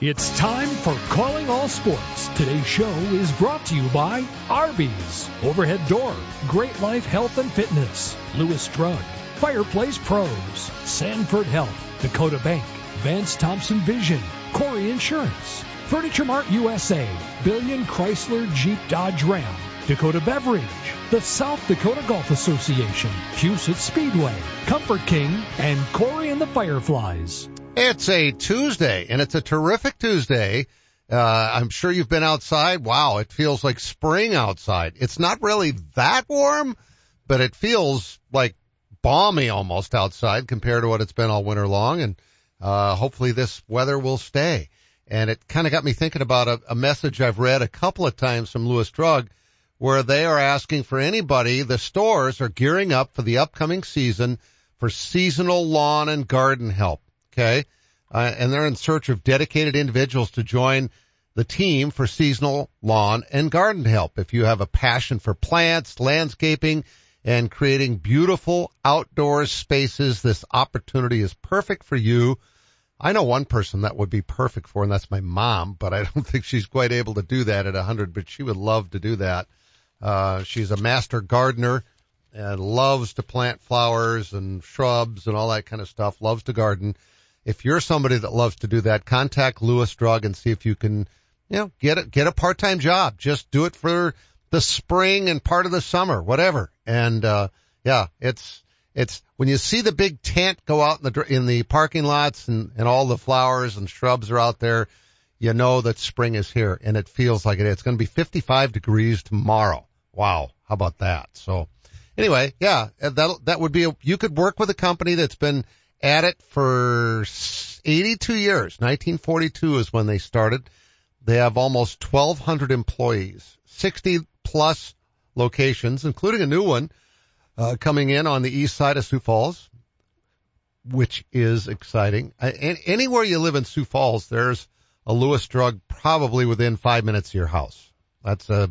It's time for Calling All Sports. Today's show is brought to you by Arby's, Overhead Door, Great Life Health and Fitness, Lewis Drug, Fireplace Pros, Sanford Health, Dakota Bank, Vance Thompson Vision, Corey Insurance, Furniture Mart USA, Billion Chrysler Jeep Dodge Ram, Dakota Beverage, the South Dakota Golf Association, Huset Speedway, Comfort King, and Corey and the Fireflies. It's a Tuesday, and it's a terrific Tuesday. Uh, I'm sure you've been outside. Wow, it feels like spring outside. It's not really that warm, but it feels like balmy almost outside compared to what it's been all winter long. And, uh, hopefully this weather will stay. And it kind of got me thinking about a, a message I've read a couple of times from Lewis Drug where they are asking for anybody, the stores are gearing up for the upcoming season for seasonal lawn and garden help. Okay. Uh, and they're in search of dedicated individuals to join the team for seasonal lawn and garden help. If you have a passion for plants, landscaping, and creating beautiful outdoor spaces, this opportunity is perfect for you. I know one person that would be perfect for, and that's my mom, but I don't think she's quite able to do that at a hundred, but she would love to do that. Uh, she's a master gardener and loves to plant flowers and shrubs and all that kind of stuff, loves to garden if you're somebody that loves to do that, contact Lewis Drug and see if you can, you know, get a, get a part-time job. Just do it for the spring and part of the summer, whatever. And, uh, yeah, it's, it's when you see the big tent go out in the, in the parking lots and, and all the flowers and shrubs are out there, you know that spring is here and it feels like it. It's going to be 55 degrees tomorrow. Wow. How about that? So anyway, yeah, that, that would be, a, you could work with a company that's been at it for 82 years. 1942 is when they started. They have almost 1,200 employees, 60 plus locations, including a new one uh, coming in on the east side of Sioux Falls, which is exciting. Uh, anywhere you live in Sioux Falls, there's a Lewis drug probably within five minutes of your house. That's a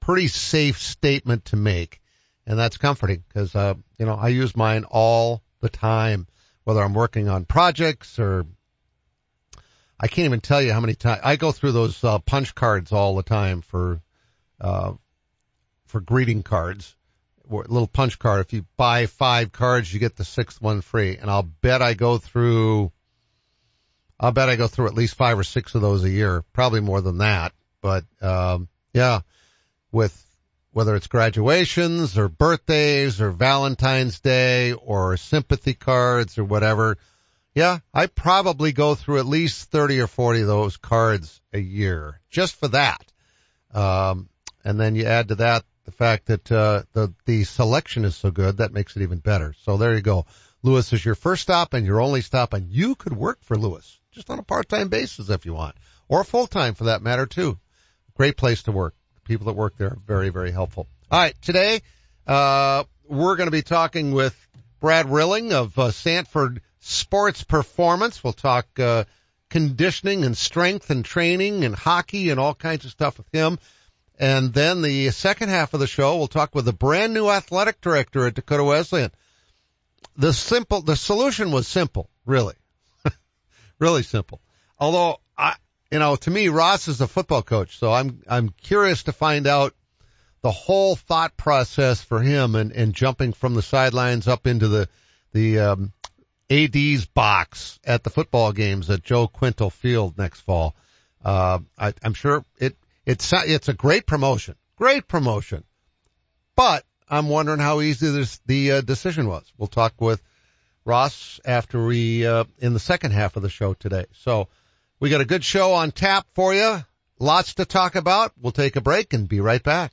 pretty safe statement to make, and that's comforting because uh, you know I use mine all the time whether I'm working on projects or I can't even tell you how many times I go through those uh, punch cards all the time for uh, for greeting cards. Little punch card. If you buy five cards, you get the sixth one free. And I'll bet I go through. I'll bet I go through at least five or six of those a year. Probably more than that. But um, yeah, with whether it's graduations or birthdays or Valentine's Day or sympathy cards or whatever. Yeah, I probably go through at least 30 or 40 of those cards a year just for that. Um, and then you add to that the fact that, uh, the, the selection is so good, that makes it even better. So there you go. Lewis is your first stop and your only stop and you could work for Lewis just on a part-time basis if you want or full-time for that matter too. Great place to work people that work there are very, very helpful. All right, today uh, we're going to be talking with Brad Rilling of uh, Sanford Sports Performance. We'll talk uh, conditioning and strength and training and hockey and all kinds of stuff with him. And then the second half of the show, we'll talk with the brand new athletic director at Dakota Wesleyan. The simple, the solution was simple, really, really simple. Although you know, to me, Ross is a football coach, so I'm I'm curious to find out the whole thought process for him and, and jumping from the sidelines up into the the um, AD's box at the football games at Joe Quintal Field next fall. Uh, I, I'm sure it it's it's a great promotion, great promotion, but I'm wondering how easy this, the uh, decision was. We'll talk with Ross after we uh, in the second half of the show today. So. We got a good show on tap for you. Lots to talk about. We'll take a break and be right back.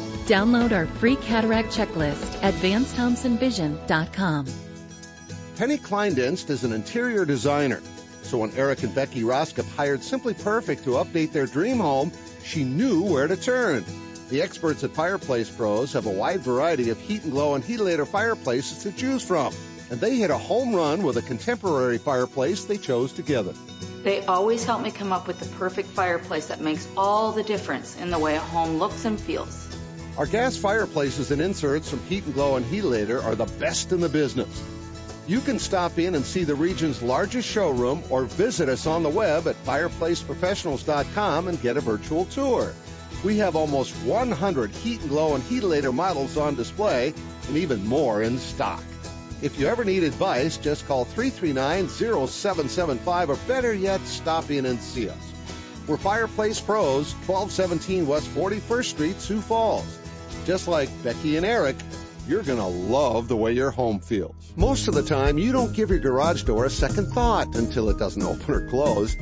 Download our free cataract checklist at VanceThompsonVision.com. Penny Kleindienst is an interior designer. So when Eric and Becky Roskop hired Simply Perfect to update their dream home, she knew where to turn. The experts at Fireplace Pros have a wide variety of heat and glow and heatilator fireplaces to choose from. And they hit a home run with a contemporary fireplace they chose together. They always help me come up with the perfect fireplace that makes all the difference in the way a home looks and feels. Our gas fireplaces and inserts from Heat and Glow and Heatilator are the best in the business. You can stop in and see the region's largest showroom or visit us on the web at fireplaceprofessionals.com and get a virtual tour. We have almost 100 Heat and Glow and Heatilator models on display and even more in stock. If you ever need advice, just call 339-0775 or better yet, stop in and see us. We're Fireplace Pros, 1217 West 41st Street, Sioux Falls. Just like Becky and Eric, you're going to love the way your home feels. Most of the time, you don't give your garage door a second thought until it doesn't open or close.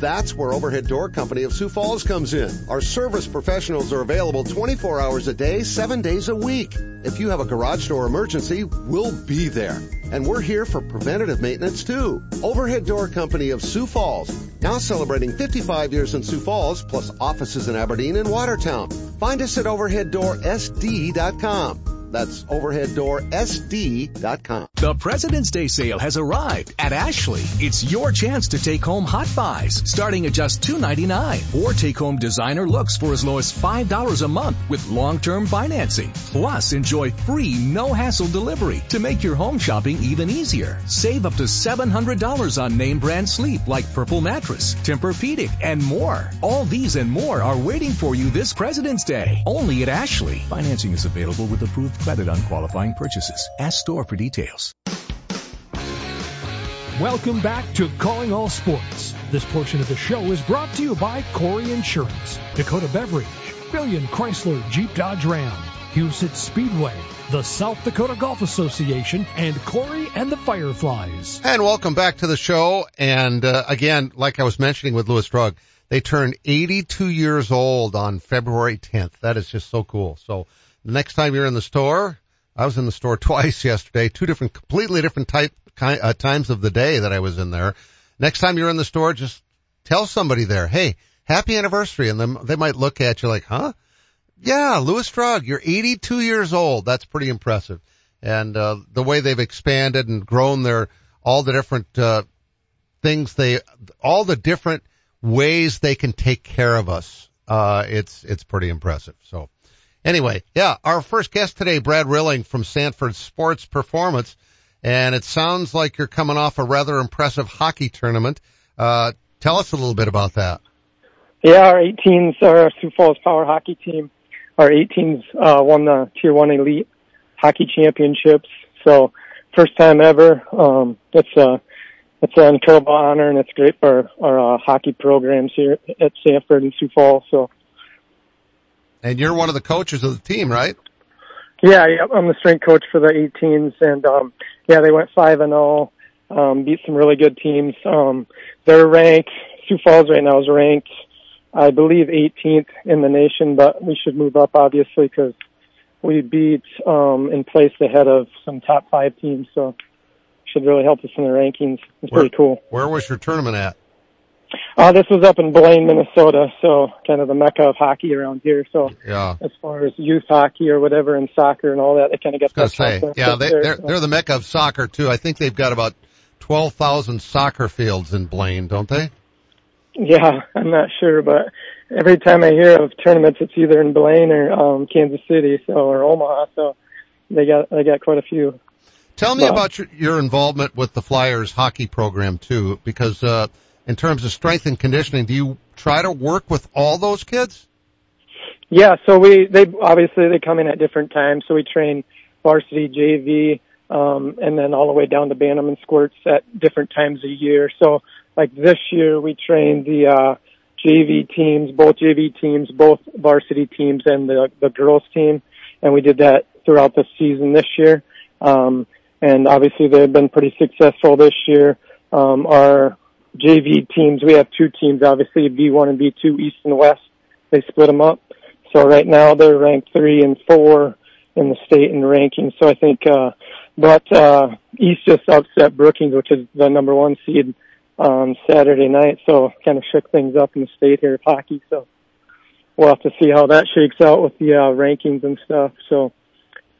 That's where Overhead Door Company of Sioux Falls comes in. Our service professionals are available 24 hours a day, 7 days a week. If you have a garage door emergency, we'll be there. And we're here for preventative maintenance too. Overhead Door Company of Sioux Falls, now celebrating 55 years in Sioux Falls, plus offices in Aberdeen and Watertown. Find us at overheaddoorsd.com. That's overheaddoorsd.com. The President's Day sale has arrived at Ashley. It's your chance to take home hot buys starting at just $2.99 or take home designer looks for as low as $5 a month with long-term financing. Plus, enjoy free no hassle delivery to make your home shopping even easier. Save up to $700 on name brand sleep like Purple Mattress, Tempur-Pedic, and more. All these and more are waiting for you this President's Day only at Ashley. Financing is available with approved credit on qualifying purchases. Ask store for details. Welcome back to Calling All Sports. This portion of the show is brought to you by Corey Insurance, Dakota Beverage, Billion Chrysler Jeep Dodge Ram, Huset Speedway, the South Dakota Golf Association, and Corey and the Fireflies. And welcome back to the show. And uh, again, like I was mentioning with Lewis Drug, they turned 82 years old on February 10th. That is just so cool. So next time you're in the store, I was in the store twice yesterday, two different, completely different type, uh, times of the day that I was in there. Next time you're in the store, just tell somebody there, hey, happy anniversary. And then they might look at you like, huh? Yeah, Lewis Drug, you're 82 years old. That's pretty impressive. And, uh, the way they've expanded and grown their, all the different, uh, things they, all the different ways they can take care of us. Uh, it's, it's pretty impressive. So anyway, yeah, our first guest today, Brad Rilling from Sanford Sports Performance. And it sounds like you're coming off a rather impressive hockey tournament. Uh, tell us a little bit about that. Yeah, our 18s, our Sioux Falls Power Hockey Team, our 18s uh, won the Tier 1 Elite Hockey Championships. So, first time ever. Um, it's a, it's an incredible honor and it's great for our, our uh, hockey programs here at Sanford and Sioux Falls. So, and you're one of the coaches of the team, right? Yeah, yeah, I'm the strength coach for the 18s, and um, yeah, they went five and all, um, beat some really good teams. Um, they're ranked. Sioux Falls right now is ranked, I believe, 18th in the nation, but we should move up obviously because we beat um, and placed ahead of some top five teams, so should really help us in the rankings. It's where, pretty cool. Where was your tournament at? Uh, this was up in Blaine, Minnesota, so kind of the mecca of hockey around here. So yeah. as far as youth hockey or whatever and soccer and all that, they kind of get that. Say, yeah, they, they're, they're the mecca of soccer too. I think they've got about 12,000 soccer fields in Blaine, don't they? Yeah, I'm not sure, but every time I hear of tournaments, it's either in Blaine or, um, Kansas City, so, or Omaha, so they got, they got quite a few. Tell me but, about your, your involvement with the Flyers hockey program too, because, uh, in terms of strength and conditioning, do you try to work with all those kids? Yeah, so we they obviously they come in at different times. So we train varsity, JV, um, and then all the way down to Bannerman squirts at different times a year. So like this year we trained the, uh, JV teams, both JV teams, both varsity teams and the, the girls team. And we did that throughout the season this year. Um, and obviously they've been pretty successful this year. Um, our JV teams, we have two teams, obviously B1 and B2, East and West. They split them up. So right now they're ranked three and four in the state in the ranking. So I think, uh, but, uh, East just upset Brookings, which is the number one seed on Saturday night. So kind of shook things up in the state here of hockey. So we'll have to see how that shakes out with the, uh, rankings and stuff. So,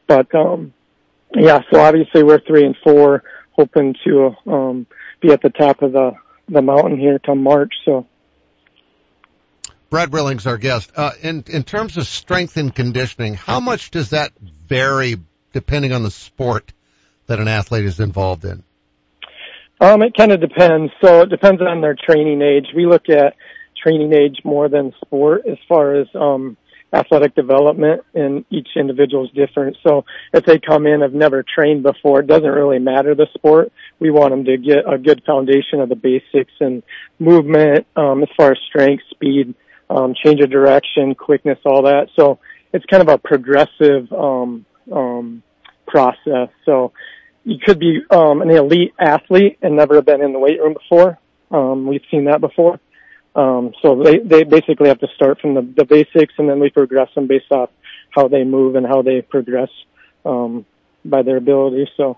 but, um, yeah, so obviously we're three and four, hoping to, um, be at the top of the, the mountain here come March. So, Brad Rilling's our guest. Uh, in in terms of strength and conditioning, how much does that vary depending on the sport that an athlete is involved in? Um, it kind of depends. So it depends on their training age. We look at training age more than sport as far as um, athletic development, and each individual is different. So if they come in have never trained before, it doesn't really matter the sport. We want them to get a good foundation of the basics and movement um, as far as strength, speed, um, change of direction, quickness, all that. So it's kind of a progressive um, um, process. So you could be um, an elite athlete and never have been in the weight room before. Um, we've seen that before. Um, so they they basically have to start from the, the basics, and then we progress them based off how they move and how they progress um, by their ability. So.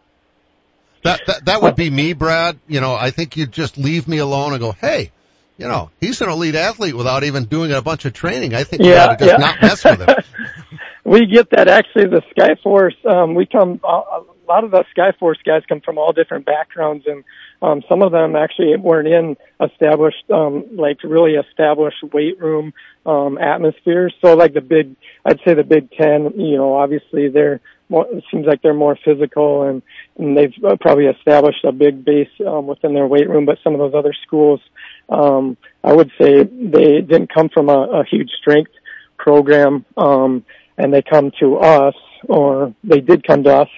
That, that that would be me, Brad. You know, I think you'd just leave me alone and go, "Hey, you know, he's an elite athlete without even doing a bunch of training. I think yeah, you ought to just yeah. not mess with him. we get that actually the Skyforce, um, we come, a lot of the Skyforce guys come from all different backgrounds and, um, some of them actually weren't in established, um, like really established weight room, um, atmospheres. So like the big, I'd say the Big Ten, you know, obviously they're more, it seems like they're more physical and, and they've uh, probably established a big base, um, within their weight room, but some of those other schools, um, I would say they didn't come from a, a huge strength program, um, and they come to us, or they did come to us,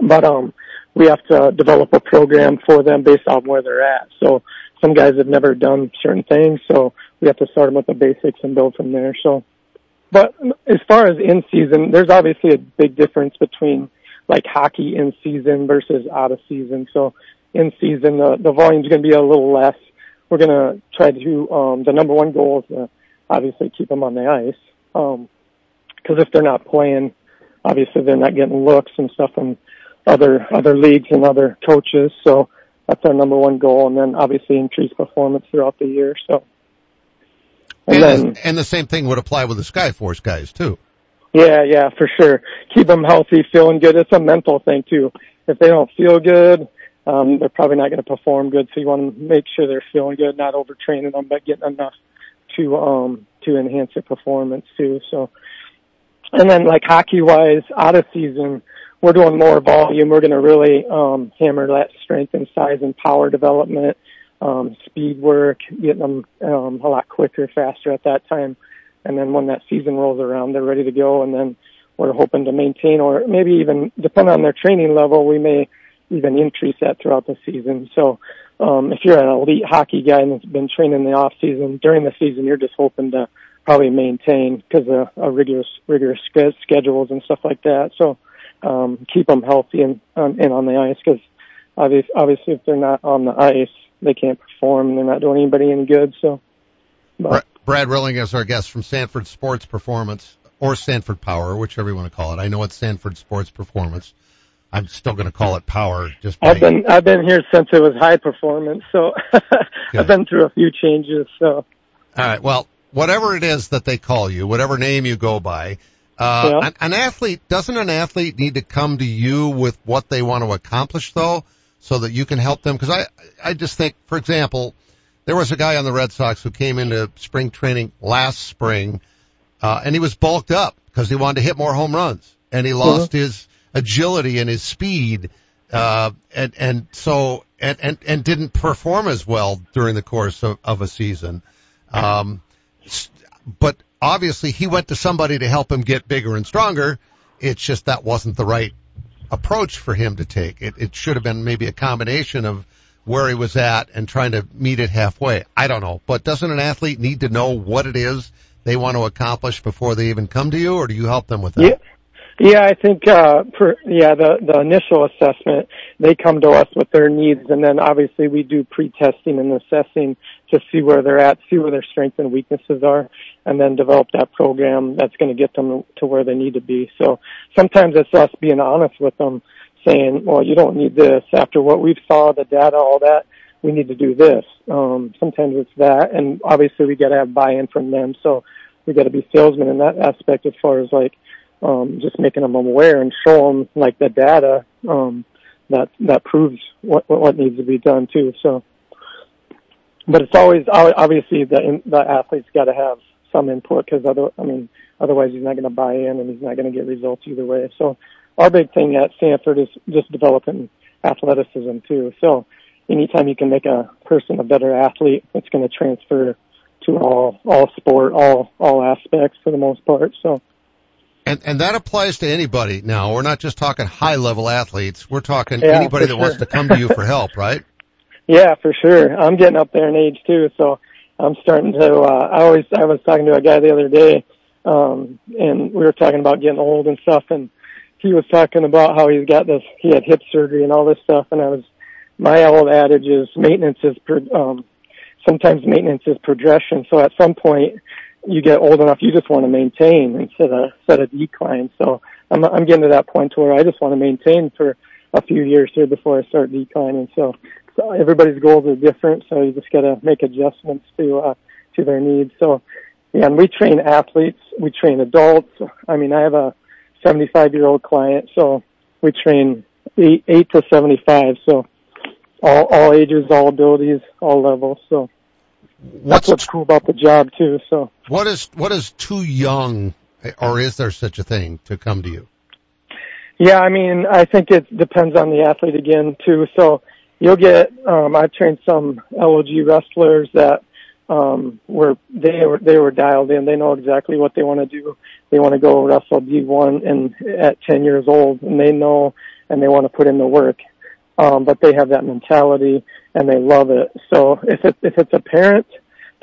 but um, we have to develop a program for them based on where they're at. So some guys have never done certain things, so we have to start them with the basics and build from there. So, but as far as in season, there's obviously a big difference between like hockey in season versus out of season. So in season, the, the volume's going to be a little less we're going to try to, um, the number one goal is to obviously keep them on the ice. Um, cause if they're not playing, obviously they're not getting looks and stuff from other, other leagues and other coaches. So that's our number one goal. And then obviously increase performance throughout the year. So. And, and, then, and the same thing would apply with the Skyforce guys too. Yeah, yeah, for sure. Keep them healthy, feeling good. It's a mental thing too. If they don't feel good, um, they're probably not going to perform good. So you want to make sure they're feeling good, not overtraining them, but getting enough to um, to enhance their performance too. So, and then like hockey wise, out of season, we're doing more volume. We're going to really um, hammer that strength and size and power development, um, speed work, getting them um, a lot quicker, faster at that time. And then when that season rolls around, they're ready to go. And then we're hoping to maintain, or maybe even depending on their training level, we may even increase that throughout the season. So um, if you're an elite hockey guy and has been training in the off season, during the season you're just hoping to probably maintain because of, of rigorous rigorous schedules and stuff like that. So um, keep them healthy and, um, and on the ice because obviously, obviously if they're not on the ice, they can't perform and they're not doing anybody any good. So. But. Brad Rilling is our guest from Sanford Sports Performance or Sanford Power, whichever you want to call it. I know it's Sanford Sports Performance. I'm still going to call it power. Just by... I've been I've been here since it was high performance, so I've been through a few changes. So all right, well, whatever it is that they call you, whatever name you go by, uh, yeah. an, an athlete doesn't an athlete need to come to you with what they want to accomplish though, so that you can help them? Because I I just think, for example, there was a guy on the Red Sox who came into spring training last spring, uh, and he was bulked up because he wanted to hit more home runs, and he lost mm-hmm. his agility and his speed, uh, and, and so, and, and, and didn't perform as well during the course of, of a season. Um, but obviously he went to somebody to help him get bigger and stronger. It's just that wasn't the right approach for him to take. It, it should have been maybe a combination of where he was at and trying to meet it halfway. I don't know, but doesn't an athlete need to know what it is they want to accomplish before they even come to you, or do you help them with that? Yeah. Yeah, I think uh for yeah, the the initial assessment, they come to us with their needs and then obviously we do pre-testing and assessing to see where they're at, see where their strengths and weaknesses are and then develop that program that's going to get them to where they need to be. So sometimes it's us being honest with them saying, well, you don't need this after what we've saw, the data, all that. We need to do this. Um, sometimes it's that, and obviously we got to have buy-in from them. So we got to be salesmen in that aspect as far as like um, just making them aware and show them like the data um, that that proves what what needs to be done too. So, but it's always obviously the the athlete's got to have some input because other I mean otherwise he's not going to buy in and he's not going to get results either way. So our big thing at Sanford is just developing athleticism too. So anytime you can make a person a better athlete, it's going to transfer to all all sport, all all aspects for the most part. So. And and that applies to anybody. Now we're not just talking high level athletes. We're talking yeah, anybody that sure. wants to come to you for help, right? Yeah, for sure. I'm getting up there in age too, so I'm starting to. Uh, I always I was talking to a guy the other day, um, and we were talking about getting old and stuff, and he was talking about how he's got this. He had hip surgery and all this stuff, and I was. My old adage is maintenance is um, sometimes maintenance is progression. So at some point, you get old enough, you just want to maintain instead of instead of decline. So I'm I'm getting to that point to where I just want to maintain for a few years here before I start declining. So, so everybody's goals are different, so you just got to make adjustments to uh, to their needs. So, yeah, and we train athletes, we train adults. I mean, I have a 75 year old client, so we train eight, eight to 75. So all all ages, all abilities, all levels. So what's, that's what's cool about the job too. So what is what is too young, or is there such a thing to come to you? Yeah, I mean, I think it depends on the athlete again too. So you'll get. Um, I've trained some LOG wrestlers that um, were they were they were dialed in. They know exactly what they want to do. They want to go wrestle D1 and at 10 years old, and they know and they want to put in the work um, but they have that mentality and they love it. So if it, if it's a parent,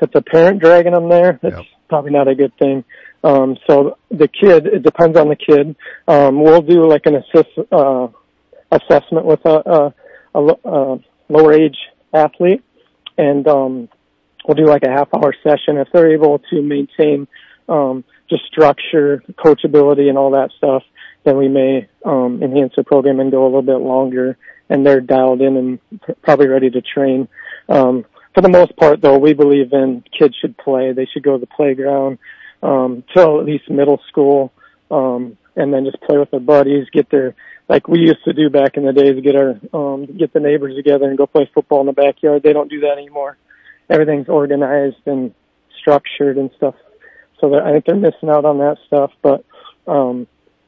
if it's a parent dragging them there, it's yep. probably not a good thing. Um, so the kid, it depends on the kid. Um, we'll do like an assist, uh, assessment with a, a, a, a lower age athlete and, um, we'll do like a half hour session. If they're able to maintain, um, just structure, coachability and all that stuff, then we may, um, enhance the program and go a little bit longer and they're dialed in and probably ready to train. Um, for the most part, though, we believe in kids should play. They should go to the playground um, till at least middle school, um, and then just play with their buddies. Get their like we used to do back in the days, get our um, get the neighbors together and go play football in the backyard. They don't do that anymore. Everything's organized and structured and stuff. So I think they're missing out on that stuff. But um,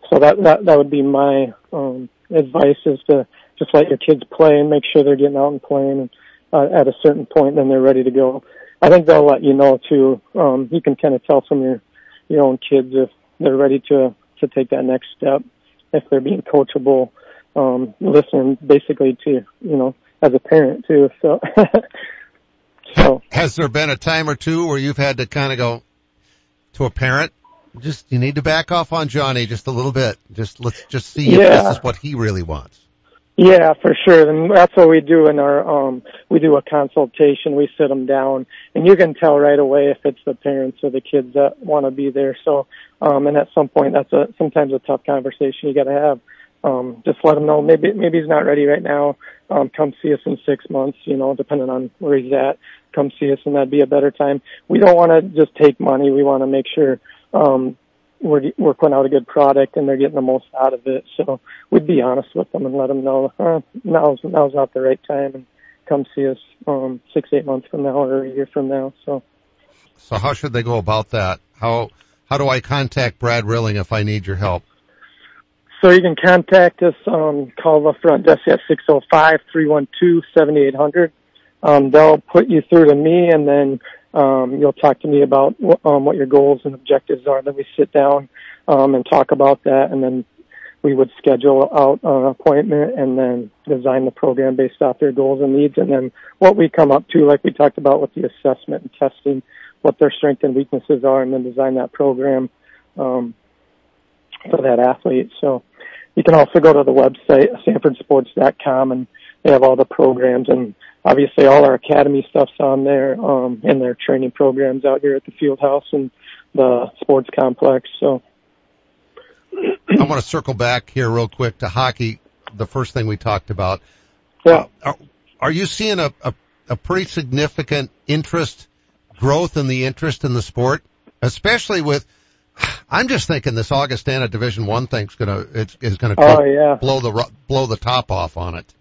so that that that would be my um, advice is to just let your kids play and make sure they're getting out and playing uh, at a certain point, then they're ready to go. I think they'll let you know too. Um, you can kind of tell from your your own kids if they're ready to to take that next step, if they're being coachable, um, listening basically to you know as a parent too. So. so has there been a time or two where you've had to kind of go to a parent? Just you need to back off on Johnny just a little bit. Just let's just see yeah. if this is what he really wants. Yeah, for sure. And that's what we do in our, um, we do a consultation. We sit them down and you can tell right away if it's the parents or the kids that want to be there. So, um, and at some point that's a, sometimes a tough conversation you got to have. Um, just let them know maybe, maybe he's not ready right now. Um, come see us in six months, you know, depending on where he's at. Come see us and that'd be a better time. We don't want to just take money. We want to make sure, um, we're we're putting out a good product and they're getting the most out of it. So we'd be honest with them and let them know uh, now's now's not the right time and come see us um, six eight months from now or a year from now. So. So how should they go about that? How how do I contact Brad Rilling if I need your help? So you can contact us, um, call the front desk at 605-312-7800. Um, they'll put you through to me and then um, you'll talk to me about um, what your goals and objectives are. Then we sit down um, and talk about that, and then we would schedule out an appointment and then design the program based off their goals and needs. And then what we come up to, like we talked about with the assessment and testing, what their strengths and weaknesses are, and then design that program um, for that athlete. So you can also go to the website, sanfordsports.com, and they have all the programs and obviously all our academy stuff's on there, um, and their training programs out here at the field house and the sports complex. So I want to circle back here real quick to hockey. The first thing we talked about. Yeah. Uh, are, are you seeing a, a, a pretty significant interest, growth in the interest in the sport, especially with, I'm just thinking this Augustana Division One thing's gonna it's is gonna oh, yeah. blow the blow the top off on it.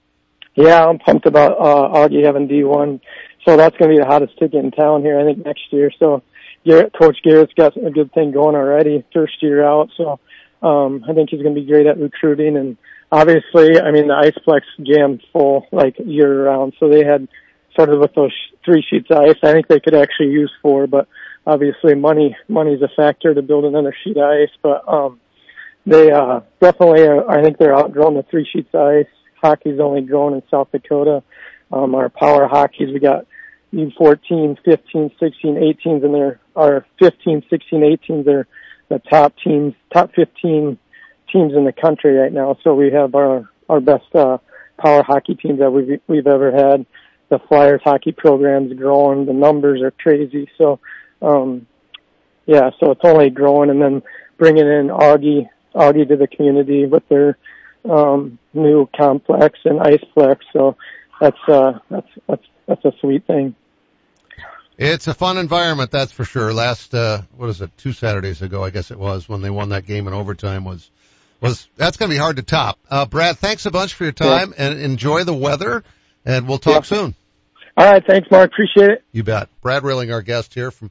Yeah, I'm pumped about uh, Augie having D1. So that's going to be the hottest ticket in town here, I think, next year. So Garrett, Coach Garrett's got a good thing going already, first year out. So um, I think he's going to be great at recruiting. And obviously, I mean, the Iceplex jammed full like year round. So they had started with those three sheets of ice. I think they could actually use four, but obviously money money's a factor to build another sheet of ice. But um, they uh, definitely, are, I think they're outgrowing the three sheets of ice hockey's only grown in South Dakota. Um, our power hockeys, we got U14, 15, 16, 18s, and they're our 15, 16, 18s are the top teams, top 15 teams in the country right now. So we have our our best uh, power hockey teams that we've we've ever had. The Flyers hockey program's growing. The numbers are crazy. So, um, yeah, so it's only growing, and then bringing in Augie Augie to the community with their um, new complex and Iceplex. So that's uh, that's that's that's a sweet thing. It's a fun environment, that's for sure. Last uh, what is it? Two Saturdays ago, I guess it was when they won that game in overtime. Was was that's going to be hard to top. Uh, Brad, thanks a bunch for your time yeah. and enjoy the weather. And we'll talk yeah. soon. All right, thanks, Mark. Appreciate it. You bet. Brad Rilling, our guest here from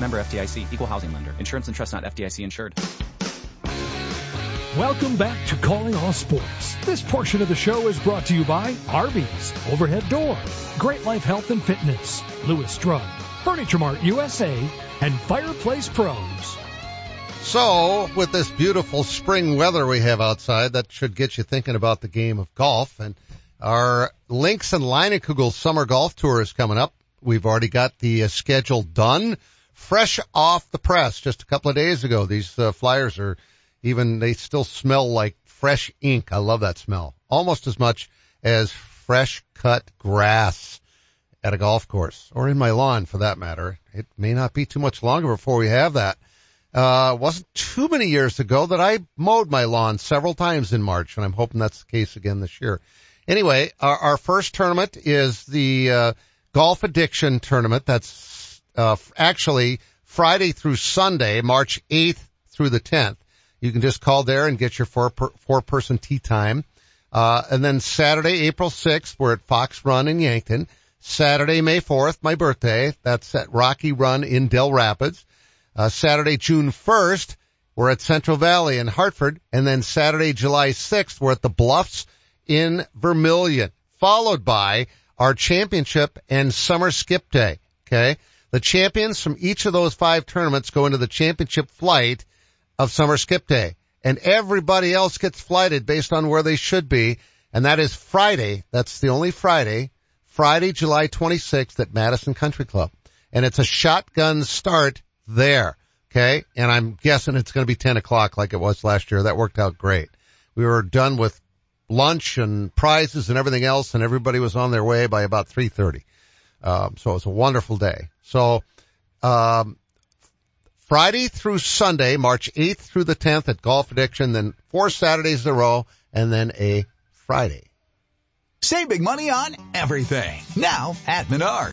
Member FDIC, equal housing lender. Insurance and trust not FDIC insured. Welcome back to Calling All Sports. This portion of the show is brought to you by Arby's, Overhead Door, Great Life Health and Fitness, Lewis Drug, Furniture Mart USA, and Fireplace Pros. So, with this beautiful spring weather we have outside, that should get you thinking about the game of golf. And our Links and Leinenkugel's summer golf tour is coming up. We've already got the uh, schedule done fresh off the press just a couple of days ago. These uh, flyers are even, they still smell like fresh ink. I love that smell almost as much as fresh cut grass at a golf course or in my lawn for that matter. It may not be too much longer before we have that. Uh, wasn't too many years ago that I mowed my lawn several times in March and I'm hoping that's the case again this year. Anyway, our, our first tournament is the uh, Golf Addiction Tournament. That's uh, actually Friday through Sunday, March 8th through the 10th. You can just call there and get your four per, four person tee time. Uh, and then Saturday, April 6th, we're at Fox Run in Yankton. Saturday, May 4th, my birthday. That's at Rocky Run in Dell Rapids. Uh, Saturday, June 1st, we're at Central Valley in Hartford. And then Saturday, July 6th, we're at the Bluffs in Vermillion, followed by our championship and summer skip day. Okay. The champions from each of those five tournaments go into the championship flight of summer skip day and everybody else gets flighted based on where they should be. And that is Friday. That's the only Friday, Friday, July 26th at Madison Country Club. And it's a shotgun start there. Okay. And I'm guessing it's going to be 10 o'clock like it was last year. That worked out great. We were done with lunch and prizes and everything else and everybody was on their way by about 3.30. Um, so it's a wonderful day. So, um, Friday through Sunday, March 8th through the 10th at Golf Addiction, then four Saturdays in a row, and then a Friday. Save big money on everything. Now at Menards.